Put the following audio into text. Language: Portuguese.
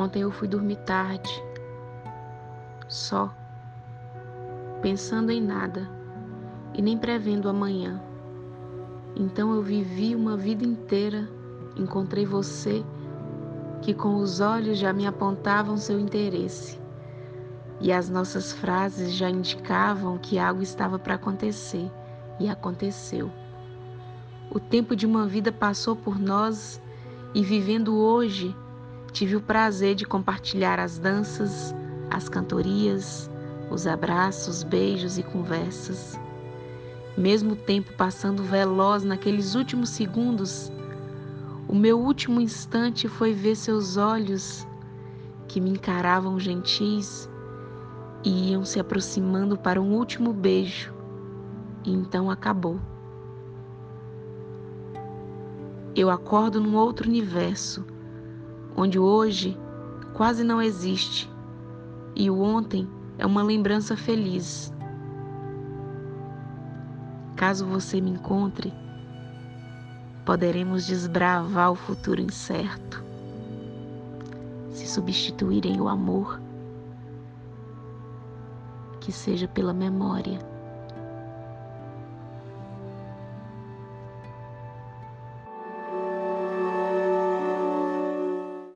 Ontem eu fui dormir tarde, só, pensando em nada e nem prevendo amanhã. Então eu vivi uma vida inteira, encontrei você que com os olhos já me apontavam seu interesse. E as nossas frases já indicavam que algo estava para acontecer, e aconteceu. O tempo de uma vida passou por nós e vivendo hoje, tive o prazer de compartilhar as danças, as cantorias, os abraços, beijos e conversas. Mesmo o tempo passando veloz naqueles últimos segundos, o meu último instante foi ver seus olhos que me encaravam gentis e iam se aproximando para um último beijo. E então acabou. Eu acordo num outro universo, onde hoje quase não existe e o ontem é uma lembrança feliz. Caso você me encontre, poderemos desbravar o futuro incerto. Se substituírem o amor, que seja pela memória